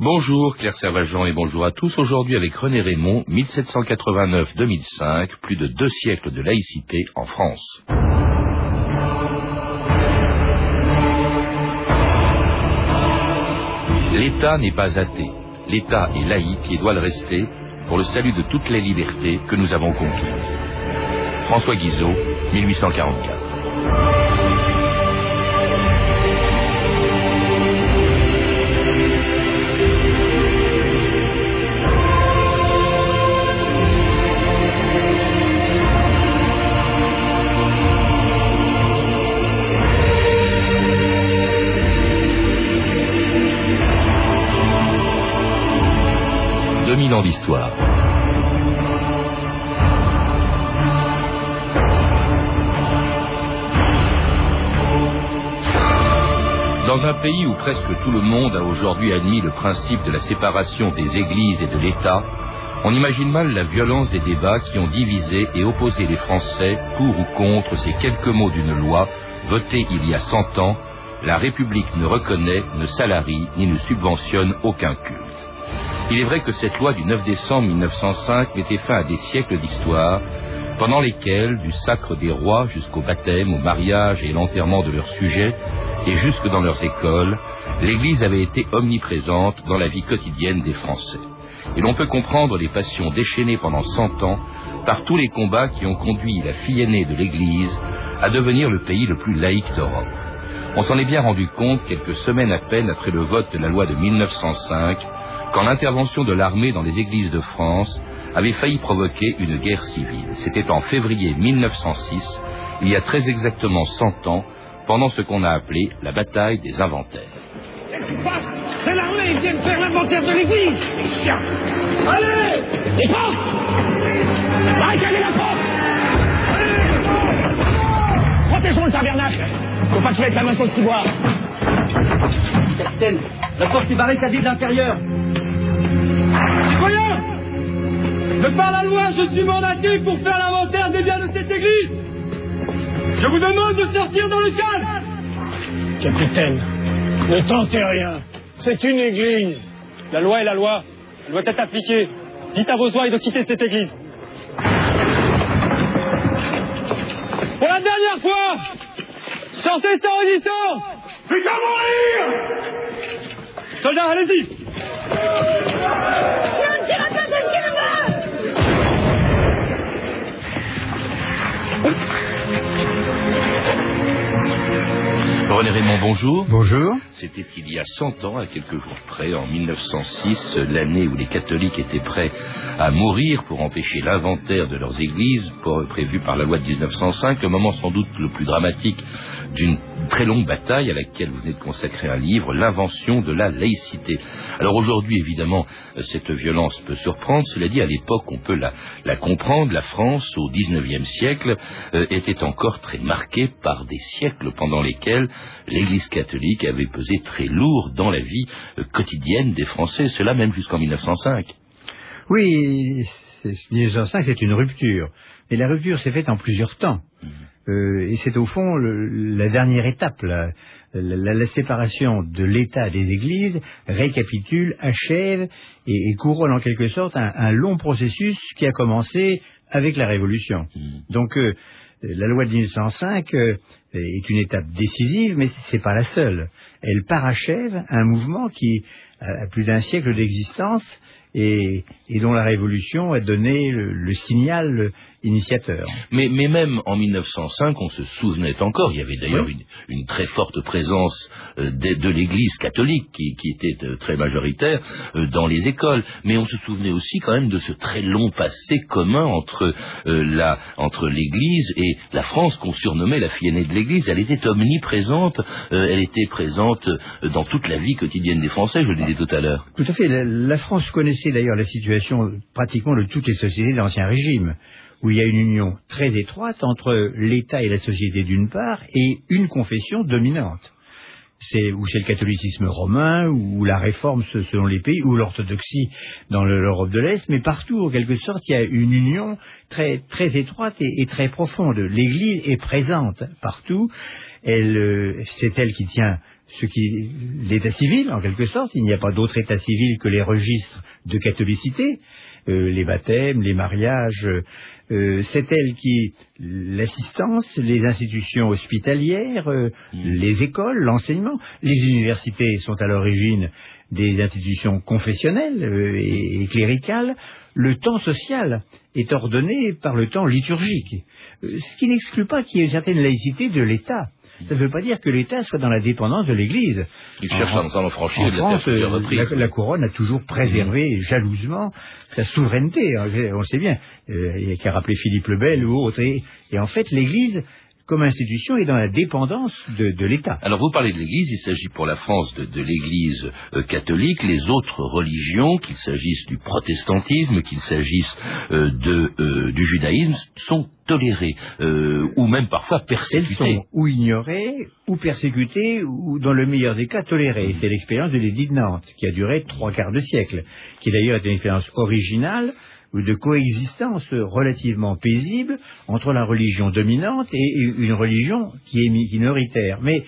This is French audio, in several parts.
Bonjour Claire Servageant et bonjour à tous. Aujourd'hui avec René Raymond, 1789-2005, plus de deux siècles de laïcité en France. L'État n'est pas athée. L'État est laïque et doit le rester pour le salut de toutes les libertés que nous avons conquises. François Guizot, 1844. 2000 ans d'histoire. Dans un pays où presque tout le monde a aujourd'hui admis le principe de la séparation des églises et de l'État, on imagine mal la violence des débats qui ont divisé et opposé les Français pour ou contre ces quelques mots d'une loi votée il y a cent ans. La République ne reconnaît, ne salarie ni ne subventionne aucun culte. Il est vrai que cette loi du 9 décembre 1905 mettait fin à des siècles d'histoire, pendant lesquels, du sacre des rois jusqu'au baptême, au mariage et l'enterrement de leurs sujets, et jusque dans leurs écoles, l'Église avait été omniprésente dans la vie quotidienne des Français. Et l'on peut comprendre les passions déchaînées pendant cent ans par tous les combats qui ont conduit la fille aînée de l'Église à devenir le pays le plus laïque d'Europe. On s'en est bien rendu compte quelques semaines à peine après le vote de la loi de 1905 quand l'intervention de l'armée dans les églises de France avait failli provoquer une guerre civile. C'était en février 1906, il y a très exactement 100 ans, pendant ce qu'on a appelé la bataille des inventaires. Qu'est-ce qui se passe? C'est l'armée, ils viennent faire l'inventaire de l'église. Tiens Allez Les portes! Barricadez la porte! Allez Protégeons le tabernacle Faut pas que je mette la main sur le ciboire. Capitaine, la porte est barricadée de l'intérieur De par la loi, je suis mandaté pour faire l'inventaire des biens de cette église Je vous demande de sortir dans le calme Capitaine, ne tentez rien. C'est une église. La loi est la loi. Elle doit être appliquée. Dites à vos ouailles de quitter cette église. Pour la dernière fois Sortez sans résistance qu'à mourir Soldats, allez-y René Raymond, bonjour. Bonjour. C'était il y a 100 ans, à quelques jours près, en 1906, l'année où les catholiques étaient prêts à mourir pour empêcher l'inventaire de leurs églises, prévu par la loi de 1905, le moment sans doute le plus dramatique d'une très longue bataille à laquelle vous venez de consacrer un livre, L'invention de la laïcité. Alors aujourd'hui, évidemment, cette violence peut surprendre. Cela dit, à l'époque, on peut la, la, comprendre. La France, au XIXe siècle, euh, était encore très marquée par des siècles pendant lesquels l'Église catholique avait pesé très lourd dans la vie euh, quotidienne des Français, cela même jusqu'en 1905. Oui, 1905, c'est une rupture. Et la rupture s'est faite en plusieurs temps. Mmh. Euh, et c'est au fond le, la dernière étape. La, la, la séparation de l'État des Églises récapitule, achève et, et couronne en quelque sorte un, un, long processus qui a commencé avec la Révolution. Mmh. Donc euh, la loi de 1905 euh, est une étape décisive, mais c'est pas la seule. Elle parachève un mouvement qui a plus d'un siècle d'existence et, et, dont la Révolution a donné le, le signal initiateur. Mais, mais, même en 1905, on se souvenait encore, il y avait d'ailleurs oui. une, une, très forte présence euh, de, de l'Église catholique qui, qui était euh, très majoritaire euh, dans les écoles, mais on se souvenait aussi quand même de ce très long passé commun entre euh, entre l'Église et la France qu'on surnommait la fille aînée de l'Église. Elle était omniprésente, euh, elle était présente dans toute la vie quotidienne des Français, je le disais tout à l'heure. Tout à fait. La, la France connaissait d'ailleurs la situation pratiquement de toutes les sociétés de l'Ancien Régime où il y a une union très étroite entre l'État et la société d'une part et une confession dominante. C'est où c'est le catholicisme romain, ou la réforme selon les pays, ou l'orthodoxie dans l'Europe de l'Est, mais partout, en quelque sorte, il y a une union très, très étroite et, et très profonde. L'Église est présente partout. Elle, euh, c'est elle qui tient ce qui l'état civil en quelque sorte. Il n'y a pas d'autre état civil que les registres de catholicité, euh, les baptêmes, les mariages. Euh, c'est elle qui l'assistance, les institutions hospitalières, euh, mm. les écoles, l'enseignement, les universités sont à l'origine des institutions confessionnelles et, et cléricales. Le temps social est ordonné par le temps liturgique, ce qui n'exclut pas qu'il y ait une certaine laïcité de l'État. Ça ne veut pas dire que l'État soit dans la dépendance de l'Église. Il cherche à en franchir en France, la, la, couronne a toujours préservé jalousement sa souveraineté. On sait bien, euh, a rappelé Philippe le Bel ou autre. Et, et en fait, l'Église comme institution est dans la dépendance de, l'État. Alors vous parlez de l'Église, il s'agit pour la France de, l'Église euh, catholique, les autres religions, qu'il s'agisse du protestantisme, qu'il s'agisse euh, euh, du judaïsme, sont tolérées, ou même parfois persécutées. Elles sont ou ignorées, ou persécutées, ou dans le meilleur des cas tolérées. C'est l'expérience de l'édit de Nantes, qui a duré trois quarts de siècle, qui d'ailleurs est une expérience originale, ou de coexistence relativement paisible entre la religion dominante et une religion qui est minoritaire. Mais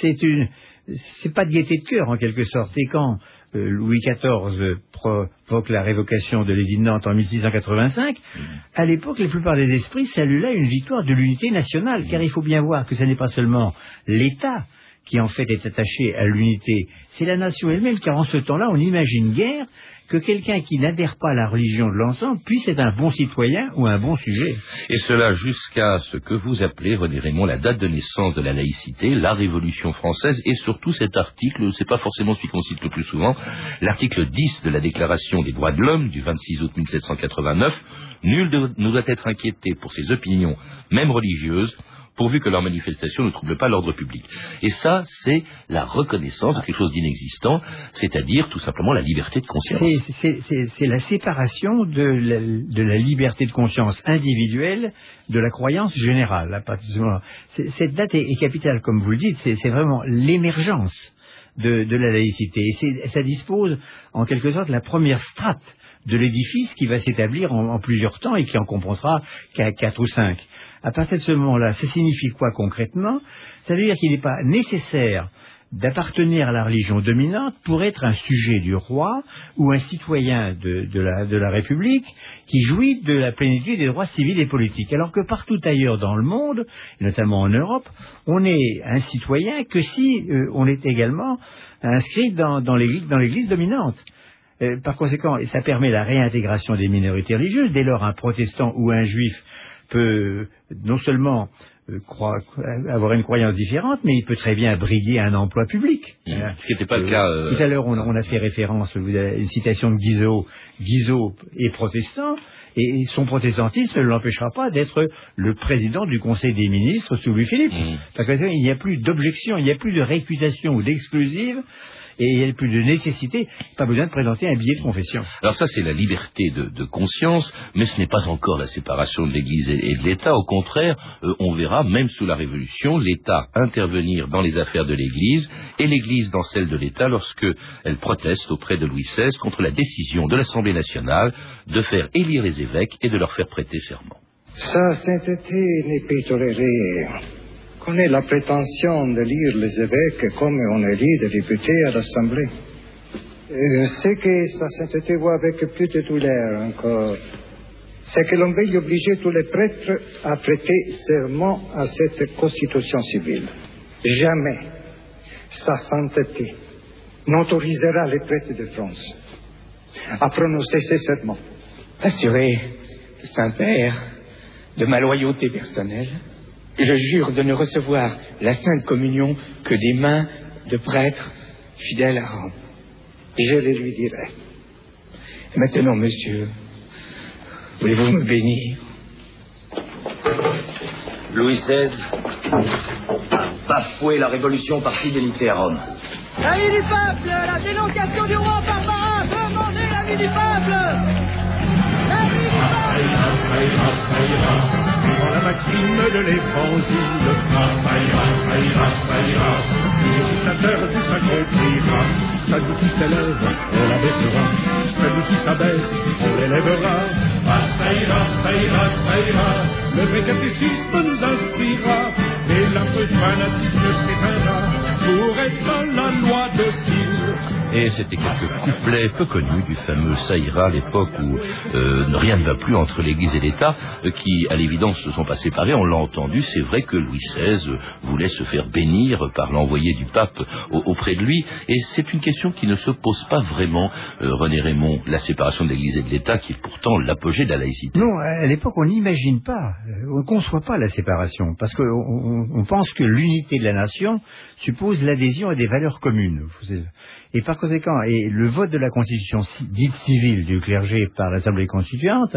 c'est une, c'est pas de gaieté de cœur en quelque sorte. Et quand euh, Louis XIV provoque la révocation de l'édit de Nantes en 1685, mmh. à l'époque, la plupart des esprits saluent là une victoire de l'unité nationale, car il faut bien voir que ce n'est pas seulement l'État qui en fait est attaché à l'unité, c'est la nation elle-même, car en ce temps-là, on imagine guère que quelqu'un qui n'adhère pas à la religion de l'ensemble puisse être un bon citoyen ou un bon sujet. Et cela jusqu'à ce que vous appelez, René Raymond, la date de naissance de la laïcité, la Révolution française, et surtout cet article, c'est pas forcément celui qu'on cite le plus souvent, l'article 10 de la Déclaration des droits de l'homme du 26 août 1789, nul ne doit être inquiété pour ses opinions, même religieuses, pourvu que leur manifestation ne trouble pas l'ordre public. Et ça, c'est la reconnaissance de quelque chose d'inexistant, c'est-à-dire tout simplement la liberté de conscience. C'est la séparation de la, de la, liberté de conscience individuelle de la croyance générale. Cette date est, capitale, comme vous le dites, c'est vraiment l'émergence de, de, la laïcité. Et ça dispose, en quelque sorte, la première strate de l'édifice qui va s'établir en, en, plusieurs temps et qui en comprendra quatre ou cinq à partir de ce moment-là, ça signifie quoi concrètement? Ça veut dire qu'il n'est pas nécessaire d'appartenir à la religion dominante pour être un sujet du roi ou un citoyen de, la, République qui jouit de la plénitude des droits civils et politiques. Alors que partout ailleurs dans le monde, notamment en Europe, on est un citoyen que si euh, on est également inscrit dans, dans l'Église dominante. Euh, par conséquent, ça permet la réintégration des minorités religieuses. Dès lors, un protestant ou un juif peut non seulement euh, avoir une croyance différente, mais il peut très bien briguer un emploi public. Mmh. Ce qui n'était pas le cas. Euh, tout à l'heure, on, a fait référence, vous avez une citation de Guizot. Guizot est protestant, et son protestantisme ne l'empêchera pas d'être le président du Conseil des ministres sous Louis-Philippe. Mmh. Parce qu'il n'y a plus d'objection, il n'y a plus de réputation ou d'exclusive et il n'y a plus de nécessité, pas besoin de présenter un billet de confession. Alors ça, c'est la liberté de, conscience, mais ce n'est pas encore la séparation de l'Église et, de l'État. Au contraire, euh, on verra, même sous la Révolution, l'État intervenir dans les affaires de l'Église et l'Église dans celles de l'État lorsque elle proteste auprès de Louis XVI contre la décision de l'Assemblée nationale de faire élire les évêques et de leur faire prêter serment. Sa sainteté n'est pas tolérée ait la prétention de lire les évêques comme on élit des députés à l'Assemblée. Euh, ce que sa sainteté voit avec plus de douleur encore, c'est que l'on veuille obliger tous les prêtres à prêter serment à cette constitution civile. Jamais sa sainteté n'autorisera les prêtres de France à prononcer ces serments. Assuré, Saint-Père, de ma loyauté personnelle, je jure de ne recevoir la Sainte Communion que des mains de prêtres fidèles à Rome. Je le lui dirai. Maintenant, monsieur, voulez-vous me bénir? Louis XVI a bafoué la révolution par fidélité à Rome. La vie du peuple La dénonciation du roi Barbara Demandez la vie du peuple Du peuple la maxime de l'évangile. Ça ira, ça ira, ça ira. Législateur, tout s'accomplira. Celui qui s'élève, on l'abaissera. Celui qui s'abaisse, on l'élèvera. Ah, ça ira, ça ira, ça ira. Le vrai catéchisme nous inspirera. Et la feu fanatique s'éteindra. pour être la loi docile. Et c'était quelques couplets peu connus du fameux Saïra, l'époque où euh, rien ne va plus entre l'Église et l'État, euh, qui à l'évidence se sont pas séparés. On l'a entendu, c'est vrai que Louis XVI voulait se faire bénir par l'envoyé du pape au- auprès de lui. Et c'est une question qui ne se pose pas vraiment, euh, René Raymond, la séparation de l'Église et de l'État, qui est pourtant l'apogée de la laïcité. Non, à l'époque, on n'imagine pas, euh, on ne conçoit pas la séparation, parce qu'on on, on pense que l'unité de la nation suppose l'adhésion à des valeurs communes. Et par conséquent, et le vote de la constitution dite civile du clergé par l'Assemblée constituante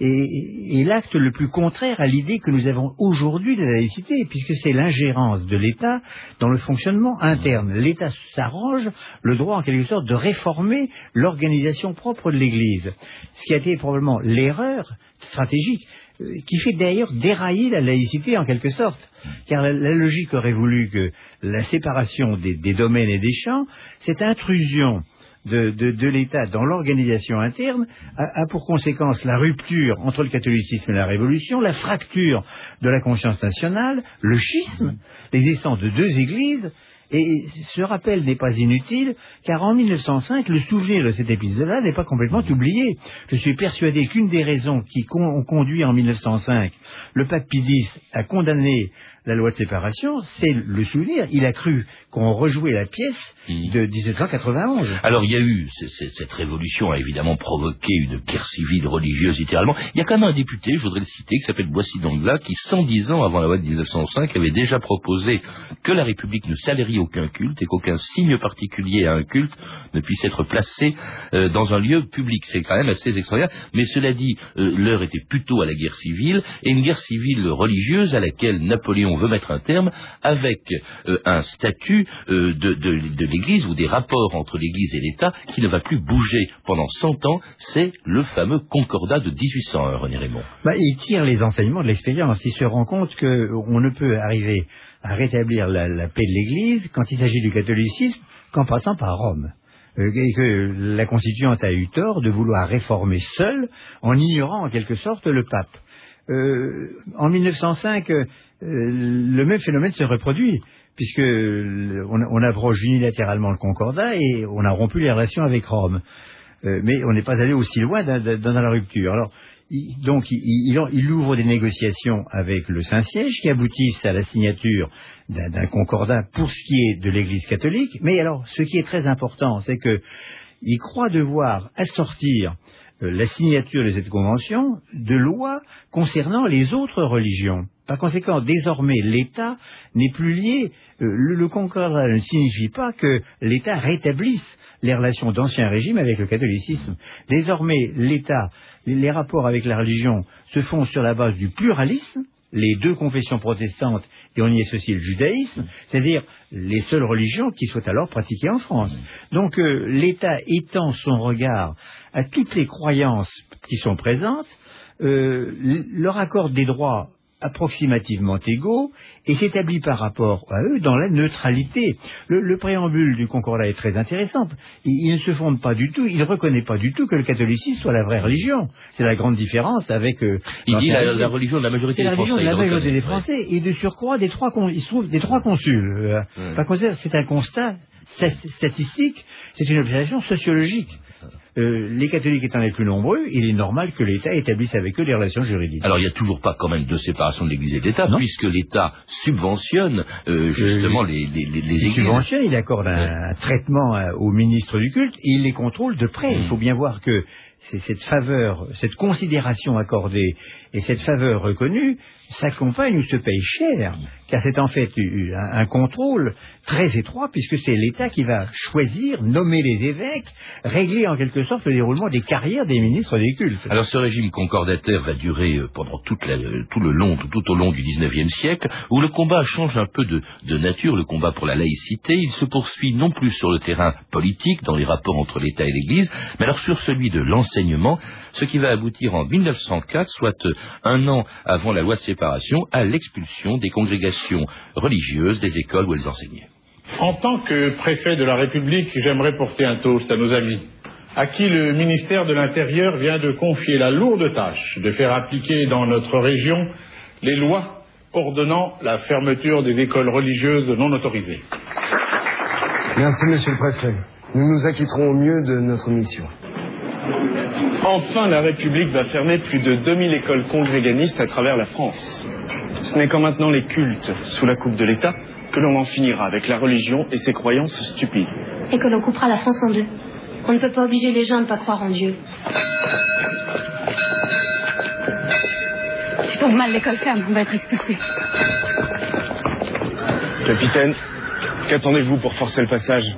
est, l'acte le plus contraire à l'idée que nous avons aujourd'hui de la laïcité, puisque c'est l'ingérence de l'État dans le fonctionnement interne. L'État s'arrange le droit, en quelque sorte, de réformer l'organisation propre de l'Église. Ce qui a été probablement l'erreur stratégique, euh, qui fait d'ailleurs dérailler la laïcité en quelque sorte. Car la logique aurait voulu que la séparation des, domaines et des champs, cette intrusion de, l'État dans l'organisation interne a, a pour conséquence la rupture entre le catholicisme et la révolution, la fracture de la conscience nationale, le schisme, l'existence de deux églises, et ce rappel n'est pas inutile, car en 1905, le souvenir de cet épisode-là n'est pas complètement oublié. Je suis persuadé qu'une des raisons qui ont conduit en 1905 le pape Pie X à condamner la loi de séparation, c'est le souvenir. Il a cru qu'on rejouait la pièce de 1791. Alors il y a eu, cette révolution a évidemment provoqué une guerre civile religieuse littéralement. Il y a quand même un député, je voudrais le citer, qui s'appelle Boissy d'Anglas, qui 110 ans avant la loi de 1905 avait déjà proposé que la République ne salérie aucun culte et qu'aucun signe particulier à un culte ne puisse être placé euh, dans un lieu public. C'est quand même assez extraordinaire. Mais cela dit, euh, l'heure était plutôt à la guerre civile et une guerre civile religieuse à laquelle Napoléon veut mettre un terme avec euh, un statut euh, de, l'Église ou des rapports entre l'Église et l'État qui ne va plus bouger pendant 100 ans. C'est le fameux Concordat de 1801, René Raymond. Bah, il tire les enseignements de l'expérience. Il se rend compte qu'on ne peut arriver à rétablir la, paix de l'Église quand il s'agit du catholicisme qu'en passant par Rome. Euh, et que la constituante a eu tort de vouloir réformer seule en ignorant en quelque sorte le pape. Euh, en 1905, euh, le même phénomène se reproduit puisque on, abroge unilatéralement le concordat et on a rompu les relations avec Rome. Euh, mais on n'est pas allé aussi loin dans, la rupture. Alors, donc, il, ouvre des négociations avec le Saint-Siège qui aboutissent à la signature d'un concordat pour ce qui est de l'Église catholique. Mais alors, ce qui est très important, c'est que il croit devoir assortir euh, la signature de cette convention de lois concernant les autres religions. Par conséquent, désormais, l'État n'est plus lié. euh, le, le concordat ne signifie pas que l'État rétablisse les relations d'ancien régime avec le catholicisme. Désormais, l'État, les rapports avec la religion se font sur la base du pluralisme, les deux confessions protestantes, et on y associe le judaïsme, c'est-à-dire les seules religions qui soient alors pratiquées en France. Donc euh, l'État étend son regard à toutes les croyances qui sont présentes, euh, leur accorde des droits approximativement égaux et s'établit par rapport à eux dans la neutralité. Le, le préambule du Concordat est très intéressant. Il, il ne se fonde pas du tout, il ne reconnaît pas du tout que le catholicisme soit la vraie religion. C'est la grande différence avec... euh, Il dit la, religion de la majorité la des religion Français. de la il le majorité des Français et de surcroît des trois, il se trouve des trois consuls. Euh, Ouais. C'est un constat sta- statistique, c'est une observation sociologique. Euh, les catholiques étant les plus nombreux, il est normal que l'État établisse avec eux des relations juridiques. Alors il n'y a toujours pas quand même de séparation de l'Église et de l'État, puisque l'État subventionne euh, justement les, les, les, les il églises. subventionne, il accorde un, un traitement euh, au ministre du culte et il les contrôle de près. Il faut bien voir que c'est cette faveur, cette considération accordée et cette faveur reconnue s'accompagne ou se paye cher, car c'est en fait un, contrôle très étroit puisque c'est l'État qui va choisir, nommer les évêques, régler en quelque sorte le déroulement des carrières des ministres des cultes. Alors ce régime concordataire va durer euh, pendant euh, tout le long, tout au long du XIXe siècle, où le combat change un peu de, de nature, le combat pour la laïcité, il se poursuit non plus sur le terrain politique, dans les rapports entre l'État et l'Église, mais alors sur celui de l'enseignement, ce qui va aboutir en 1904, soit euh, un an avant la loi de séparation, à l'expulsion des congrégations religieuses des écoles où elles enseignaient. En tant que préfet de la République, j'aimerais porter un toast à nos amis, à qui le ministère de l'Intérieur vient de confier la lourde tâche de faire appliquer dans notre région les lois ordonnant la fermeture des écoles religieuses non autorisées. Merci, monsieur le préfet. Nous nous acquitterons au mieux de notre mission. Enfin, la République va fermer plus de 2000 écoles congréganistes à travers la France. Ce n'est qu'en maintenant les cultes sous la coupe de l'État que l'on en finira avec la religion et ses croyances stupides. Et que l'on coupera la France en deux. On ne peut pas obliger les gens à ne pas croire en Dieu. Si tombe mal, l'école ferme, on va être expulsés. Capitaine, qu'attendez-vous pour forcer le passage?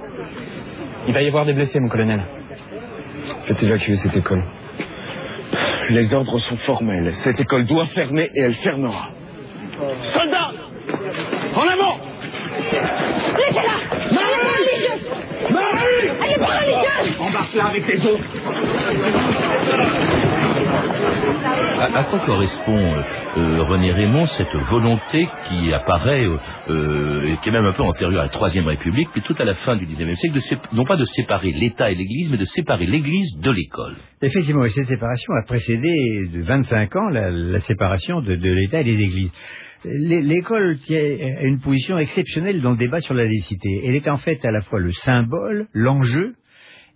Il va y avoir des blessés, mon colonel. Faites évacuer cette école. Les ordres sont formels. Cette école doit fermer et elle fermera. Soldats En avant Laissez-la Avec les autres À, à quoi correspond, euh, euh, René Raymond, cette volonté qui apparaît, euh, euh, et qui est même un peu antérieure à la Troisième République, mais tout à la fin du XIXe siècle, de non pas de séparer l'État et l'Église, mais de séparer l'Église de l'école? Effectivement, et cette séparation a précédé de 25 ans la, la séparation de, de l'État et des églises. L'é- L'école tient a une position exceptionnelle dans le débat sur la laïcité. Elle est en fait à la fois le symbole, l'enjeu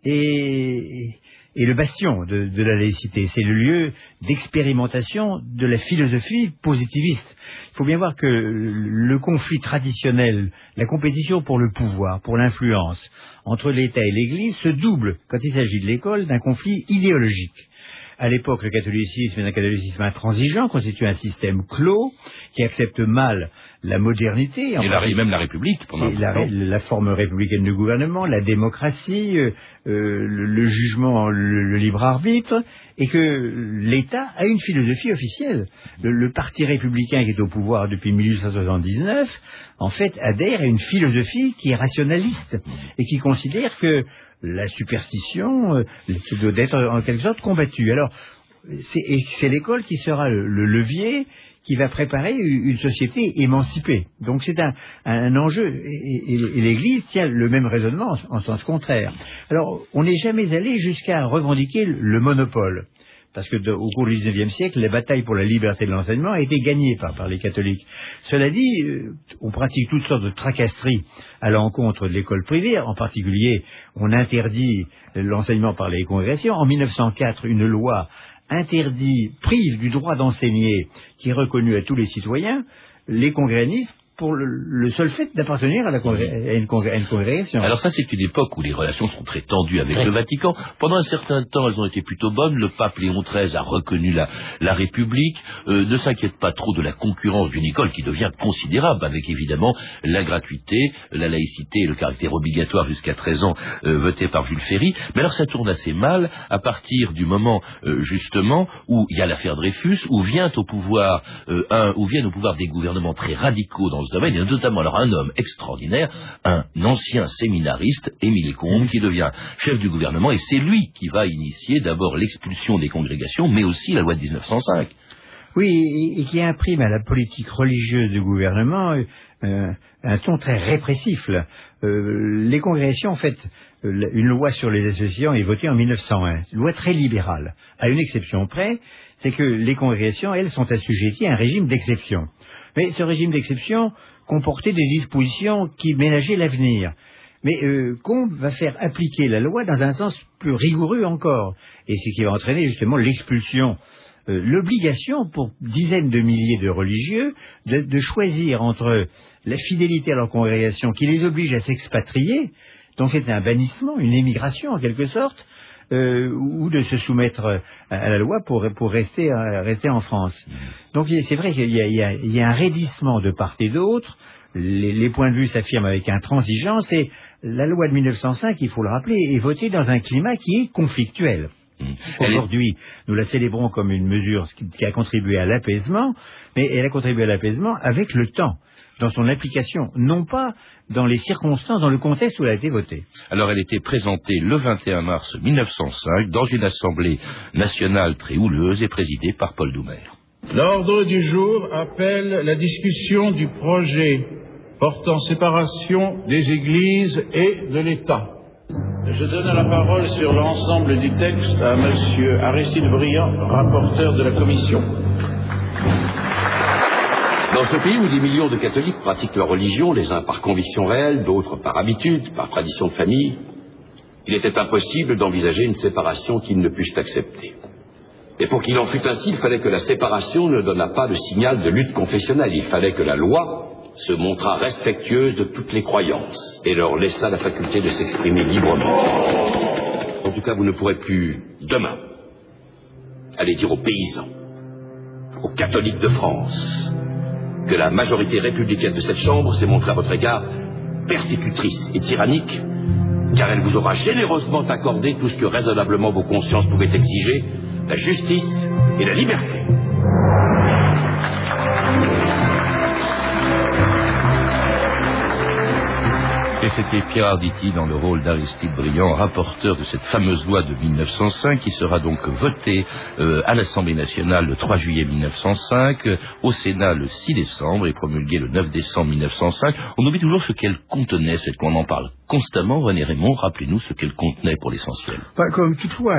et, et le bastion de, de la laïcité. C'est le lieu d'expérimentation de la philosophie positiviste. Il faut bien voir que le conflit traditionnel, la compétition pour le pouvoir, pour l'influence entre l'État et l'Église se double, quand il s'agit de l'école, d'un conflit idéologique. À l'époque, le catholicisme est un catholicisme intransigeant, constitue un système clos qui accepte mal la modernité. en Et, la- même la République, pendant la, la forme républicaine de gouvernement, la démocratie, euh, euh, le, le jugement, le, le libre arbitre, et que l'État a une philosophie officielle. Le, le parti républicain qui est au pouvoir depuis 1879, en fait, adhère à une philosophie qui est rationaliste et qui considère que la superstition euh, doit être en quelque sorte combattue. Alors, c'est l'école qui sera le, le levier qui va préparer une société émancipée. Donc c'est un, enjeu. Et, l'Église tient le même raisonnement en, en sens contraire. Alors on n'est jamais allé jusqu'à revendiquer le monopole. Parce que au cours du XIXe siècle, les batailles pour la liberté de l'enseignement a été gagnées par, par les catholiques. Cela dit, euh, on pratique toutes sortes de tracasseries à l'encontre de l'école privée. En particulier, on interdit l'enseignement par les congrégations. En 1904, une loi interdit, prive du droit d'enseigner, qui est reconnu à tous les citoyens, les congréganistes pour le, le seul fait d'appartenir à, la congré- à une, congré- à une congrégation. Alors ça, c'est une époque où les relations sont très tendues avec Oui. le Vatican. Pendant un certain temps, elles ont été plutôt bonnes. Le pape Léon XIII a reconnu la, la République. Euh, ne s'inquiète pas trop de la concurrence d'une école qui devient considérable, avec évidemment la gratuité, la laïcité et le caractère obligatoire jusqu'à 13 ans euh, voté par Jules Ferry. Mais alors ça tourne assez mal à partir du moment, euh, justement, où il y a l'affaire Dreyfus, où vient au pouvoir euh, un, où viennent au pouvoir des gouvernements très radicaux dans ce domaine, et notamment alors un homme extraordinaire, un ancien séminariste, Émile Combes, qui devient chef du gouvernement, et c'est lui qui va initier d'abord l'expulsion des congrégations, mais aussi la loi de 1905. Oui, et, qui imprime à la politique religieuse du gouvernement euh, un ton très répressif. Euh, les congrégations, en fait, euh, une loi sur les associations est votée en 1901, une loi très libérale, à une exception près, c'est que les congrégations, elles, sont assujetties à un régime d'exception. Mais ce régime d'exception comportait des dispositions qui ménageaient l'avenir. Mais euh, Combe va faire appliquer la loi dans un sens plus rigoureux encore, et ce qui va entraîner justement l'expulsion euh, l'obligation pour dizaines de milliers de religieux de, de choisir entre la fidélité à leur congrégation qui les oblige à s'expatrier, donc c'est un bannissement, une émigration en quelque sorte, euh, ou de se soumettre à, à la loi pour, pour rester, euh, rester en France. Donc c'est vrai qu'il y, y y a un raidissement de part et d'autre, les, les points de vue s'affirment avec intransigeance, et la loi de 1905, il faut le rappeler, est votée dans un climat qui est conflictuel. Aujourd'hui, nous la célébrons comme une mesure qui qui a contribué à l'apaisement, mais elle a contribué à l'apaisement avec le temps, dans son application, non pas dans les circonstances, dans le contexte où elle a été votée. Alors elle était présentée le 21 mars 1905 dans une assemblée nationale très houleuse et présidée par Paul Doumer. L'ordre du jour appelle la discussion du projet portant séparation des églises et de l'État. Je donne la parole sur l'ensemble du texte à Monsieur Aristide Briand, rapporteur de la commission. Dans ce pays où des millions de catholiques pratiquent leur religion, les uns par conviction réelle, d'autres par habitude, par tradition de famille, il était impossible d'envisager une séparation qu'ils ne puissent accepter. Et pour qu'il en fût ainsi, il fallait que la séparation ne donnât pas de signal de lutte confessionnelle. Il fallait que la loi se montrât respectueuse de toutes les croyances et leur laissât la faculté de s'exprimer librement. En tout cas, vous ne pourrez plus, demain, aller dire aux paysans, aux catholiques de France, que la majorité républicaine de cette Chambre s'est montrée à votre égard persécutrice et tyrannique, car elle vous aura généreusement accordé tout ce que raisonnablement vos consciences pouvaient exiger, la justice et la liberté. C'était Pierre Arditi dans le rôle d'Aristide Briand, rapporteur de cette fameuse loi de 1905 qui sera donc votée euh, à l'Assemblée nationale le 3 juillet 1905, euh, au Sénat le 6 décembre et promulguée le 9 décembre 1905. On oublie toujours ce qu'elle contenait, cette qu'on en parle constamment. René Raymond, rappelez-nous ce qu'elle contenait pour l'essentiel. Comme toutefois,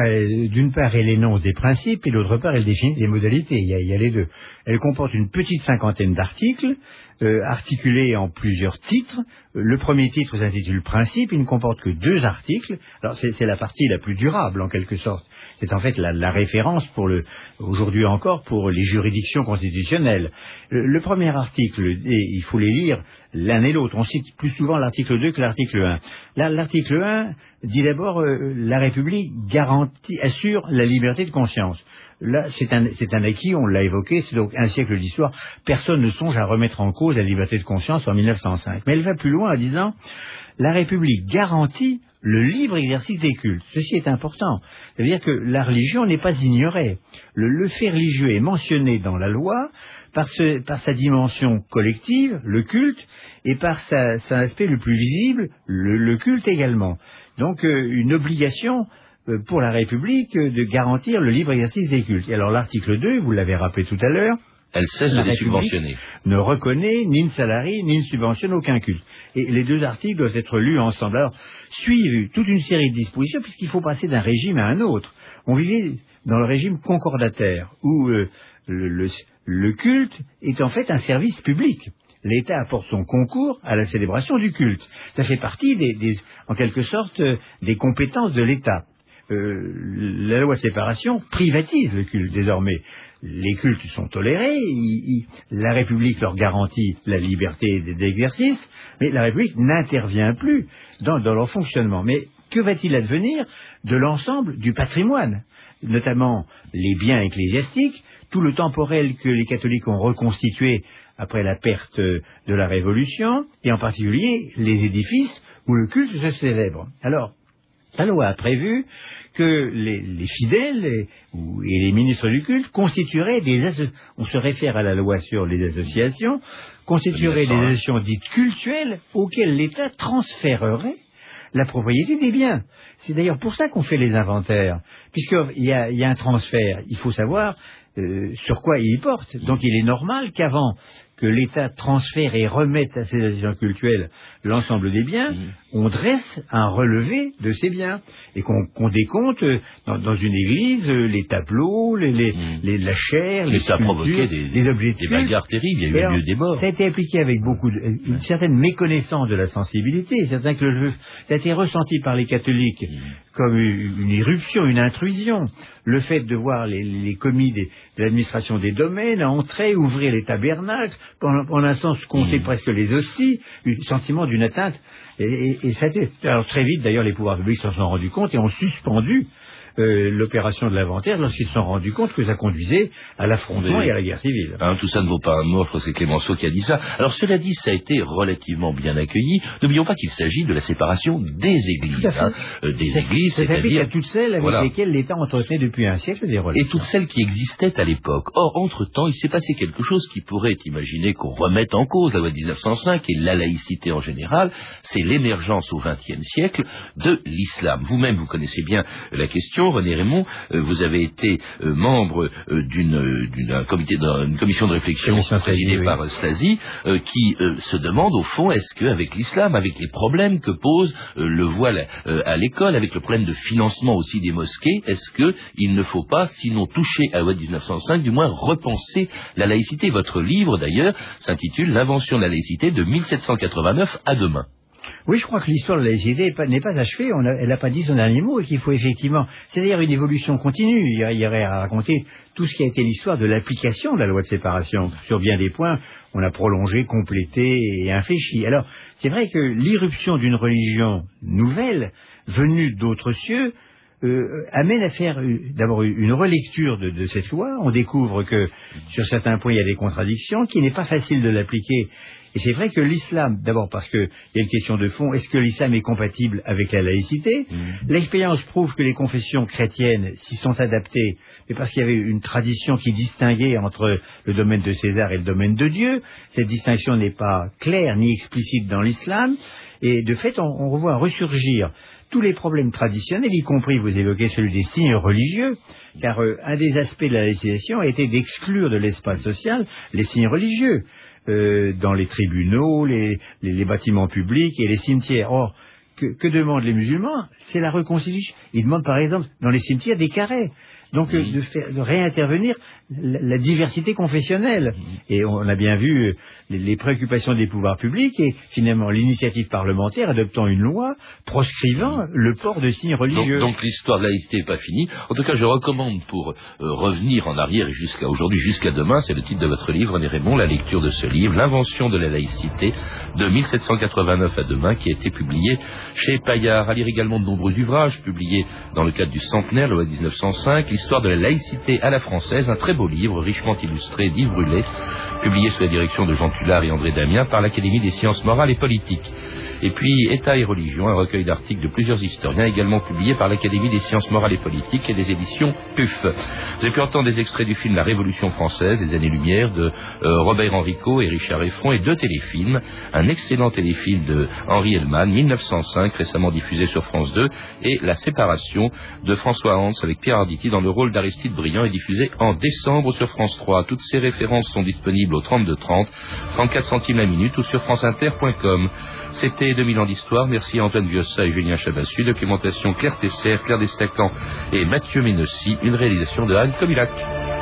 d'une part, elle énonce des principes et d'autre part, elle définit des modalités. Il y, a, il y a les deux. Elle comporte une petite cinquantaine d'articles, euh, articulés en plusieurs titres. Le premier titre s'intitule Principe, il ne comporte que deux articles. Alors c'est la partie la plus durable en quelque sorte. C'est en fait la, référence pour le aujourd'hui encore pour les juridictions constitutionnelles. Le, premier article, et il faut les lire l'un et l'autre. On cite plus souvent l'article 2 que l'article 1. Là, L'article 1 dit d'abord euh, la République garantit, assure la liberté de conscience. Là, c'est un, un acquis, on l'a évoqué, c'est donc un siècle d'histoire. Personne ne songe à remettre en cause la liberté de conscience en 1905. Mais elle va plus loin en disant la République garantit le libre exercice des cultes. Ceci est important. C'est-à-dire que la religion n'est pas ignorée. Le, fait religieux est mentionné dans la loi par, sa dimension collective, le culte, et par son aspect le plus visible, le, le culte également. Donc euh, une obligation euh, pour la République euh, de garantir le libre exercice des cultes. Et alors l'article 2, vous l'avez rappelé tout à l'heure, Elle cesse La de les subventionner. ne reconnaît ni ne salarie ni ne subventionne aucun culte. Et les deux articles doivent être lus ensemble. Alors, suivent toute une série de dispositions puisqu'il faut passer d'un régime à un autre. On vivait dans le régime concordataire où euh, le, le- le culte est en fait un service public. L'État apporte son concours à la célébration du culte. Ça fait partie, des, des- en quelque sorte, euh, des compétences de l'État. Euh, la loi séparation privatise le culte désormais. Les cultes sont tolérés, la République leur garantit la liberté d'exercice, mais la République n'intervient plus dans, dans leur fonctionnement. Mais que va-t-il advenir de l'ensemble du patrimoine, notamment les biens ecclésiastiques, tout le temporel que les catholiques ont reconstitué après la perte de la Révolution, et en particulier les édifices où le culte se célèbre? Alors, la loi a prévu que les, les fidèles et, ou- et les ministres du culte constitueraient des on se réfère à la loi sur les associations, constitueraient des 1901. associations dites cultuelles auxquelles l'État transférerait la propriété des biens. C'est d'ailleurs pour ça qu'on fait les inventaires, puisqu'il y a, il y a un transfert. Il faut savoir euh, sur quoi il porte. Donc il est normal qu'avant que l'État transfère et remette à ces associations cultuelles l'ensemble des biens, on dresse un relevé de ces biens et qu'on décompte dans, dans une église euh, les tableaux, les, les, les- la chair, Mais les ça a provoqué sculptures, des- les objets de des bagarres terribles, il y a eu alors, lieu des morts. Ça a été appliqué avec beaucoup de, euh, une certaine méconnaissance de la sensibilité. Certain que le, ça a été ressenti par les catholiques comme une une irruption, une intrusion. Le fait de voir les, les commis des- de l'administration des domaines entrer, ouvrir les tabernacles, pendant un sens compter presque les hosties, le sentiment d'une atteinte. Et, et- et ça a été, alors très vite d'ailleurs les pouvoirs publics s'en sont rendus compte et ont suspendu euh, l'opération de l'inventaire lorsqu'ils se sont rendus compte que ça conduisait à l'affrontement et à la guerre civile. Hein, tout ça ne vaut pas un mot, je crois que c'est Clémenceau qui a dit ça. Alors cela dit, ça a été relativement bien accueilli. N'oublions pas qu'il s'agit de la séparation des églises. Hein. Euh, des églises, c'est-à-dire... à toutes celles avec Voilà. lesquelles l'État entretenait depuis un siècle des relations. Et toutes celles qui existaient à l'époque. Or, entre-temps, il s'est passé quelque chose qui pourrait imaginer qu'on remette en cause la loi de 1905 et la laïcité en général. C'est l'émergence au XXe siècle de l'islam. Vous-même, vous connaissez bien la question. René Raymond, euh, vous avez été euh, membre euh, d'une d'une comité d'une commission de réflexion présidée par Stasi, qui se demande au fond est-ce qu'avec l'islam, avec les problèmes que pose le voile à l'école, avec le problème de financement aussi des mosquées, est-ce qu'il ne faut pas, sinon toucher à la loi de 1905, du moins repenser la laïcité? Votre livre, d'ailleurs, s'intitule L'invention de la laïcité de 1789 à demain. Oui, je crois que l'histoire de la laïcité n'est pas, achevée. elle n'a pas dit son dernier mot et qu'il faut effectivement. C'est d'ailleurs une évolution continue. Il y aurait à raconter tout ce qui a été l'histoire de l'application de la loi de séparation. Sur bien des points, on a prolongé, complété et infléchi. Alors, c'est vrai que l'irruption d'une religion nouvelle, venue d'autres cieux, euh, amène à faire euh, d'abord une relecture de, cette loi. On découvre que sur certains points il y a des contradictions, qu'il n'est pas facile de l'appliquer. Et c'est vrai que l'islam, d'abord parce qu'il y a une question de fond, est-ce que l'islam est compatible avec la laïcité? Mmh. L'expérience prouve que les confessions chrétiennes s'y sont adaptées, mais parce qu'il y avait une tradition qui distinguait entre le domaine de César et le domaine de Dieu. Cette distinction n'est pas claire ni explicite dans l'islam. Et de fait, on, revoit ressurgir tous les problèmes traditionnels, y compris, vous évoquez celui des signes religieux, car euh, un des aspects de la législation a été d'exclure de l'espace social les signes religieux, euh, dans les tribunaux, les, bâtiments publics et les cimetières. Or, que demandent les musulmans? C'est la réconciliation. Ils demandent par exemple dans les cimetières des carrés. Donc de, faire, de réintervenir la, diversité confessionnelle. Et on a bien vu les, préoccupations des pouvoirs publics et finalement l'initiative parlementaire adoptant une loi proscrivant le port de signes religieux. Donc, l'histoire de la laïcité n'est pas finie. En tout cas, je recommande pour euh, revenir en arrière jusqu'à aujourd'hui, jusqu'à demain, c'est le titre de votre livre, René Raymond, la lecture de ce livre, L'invention de la laïcité, de 1789 à demain, qui a été publié chez Paillard. À lire également de nombreux ouvrages publiés dans le cadre du centenaire, loi 1905, l'histoire de la laïcité à la française, un très beau livre richement illustré d'Yves Brûlé, publié sous la direction de Jean Tullard et André Damien par l'Académie des sciences morales et politiques. Et puis État et religion, un recueil d'articles de plusieurs historiens, également publié par l'Académie des sciences morales et politiques et des éditions PUF. Vous avez pu entendre des extraits du film La Révolution française, des années-lumière de euh, Robert Enrico et Richard Effron et deux téléfilms. Un excellent téléfilm de Henri Hellman, 1905, récemment diffusé sur France 2, et La séparation de François Hans avec Pierre Arditi dans le rôle d'Aristide Briand et diffusé en décembre sur France 3. Toutes ces références sont disponibles au 3230, 34 centimes la minute ou sur franceinter.com. C'était 2000 ans d'histoire. Merci à Antoine Viossa et Julien Chabassu. Documentation Claire Tesser, Claire Destacan et Mathieu Ménossi. Une réalisation de Anne Comilac.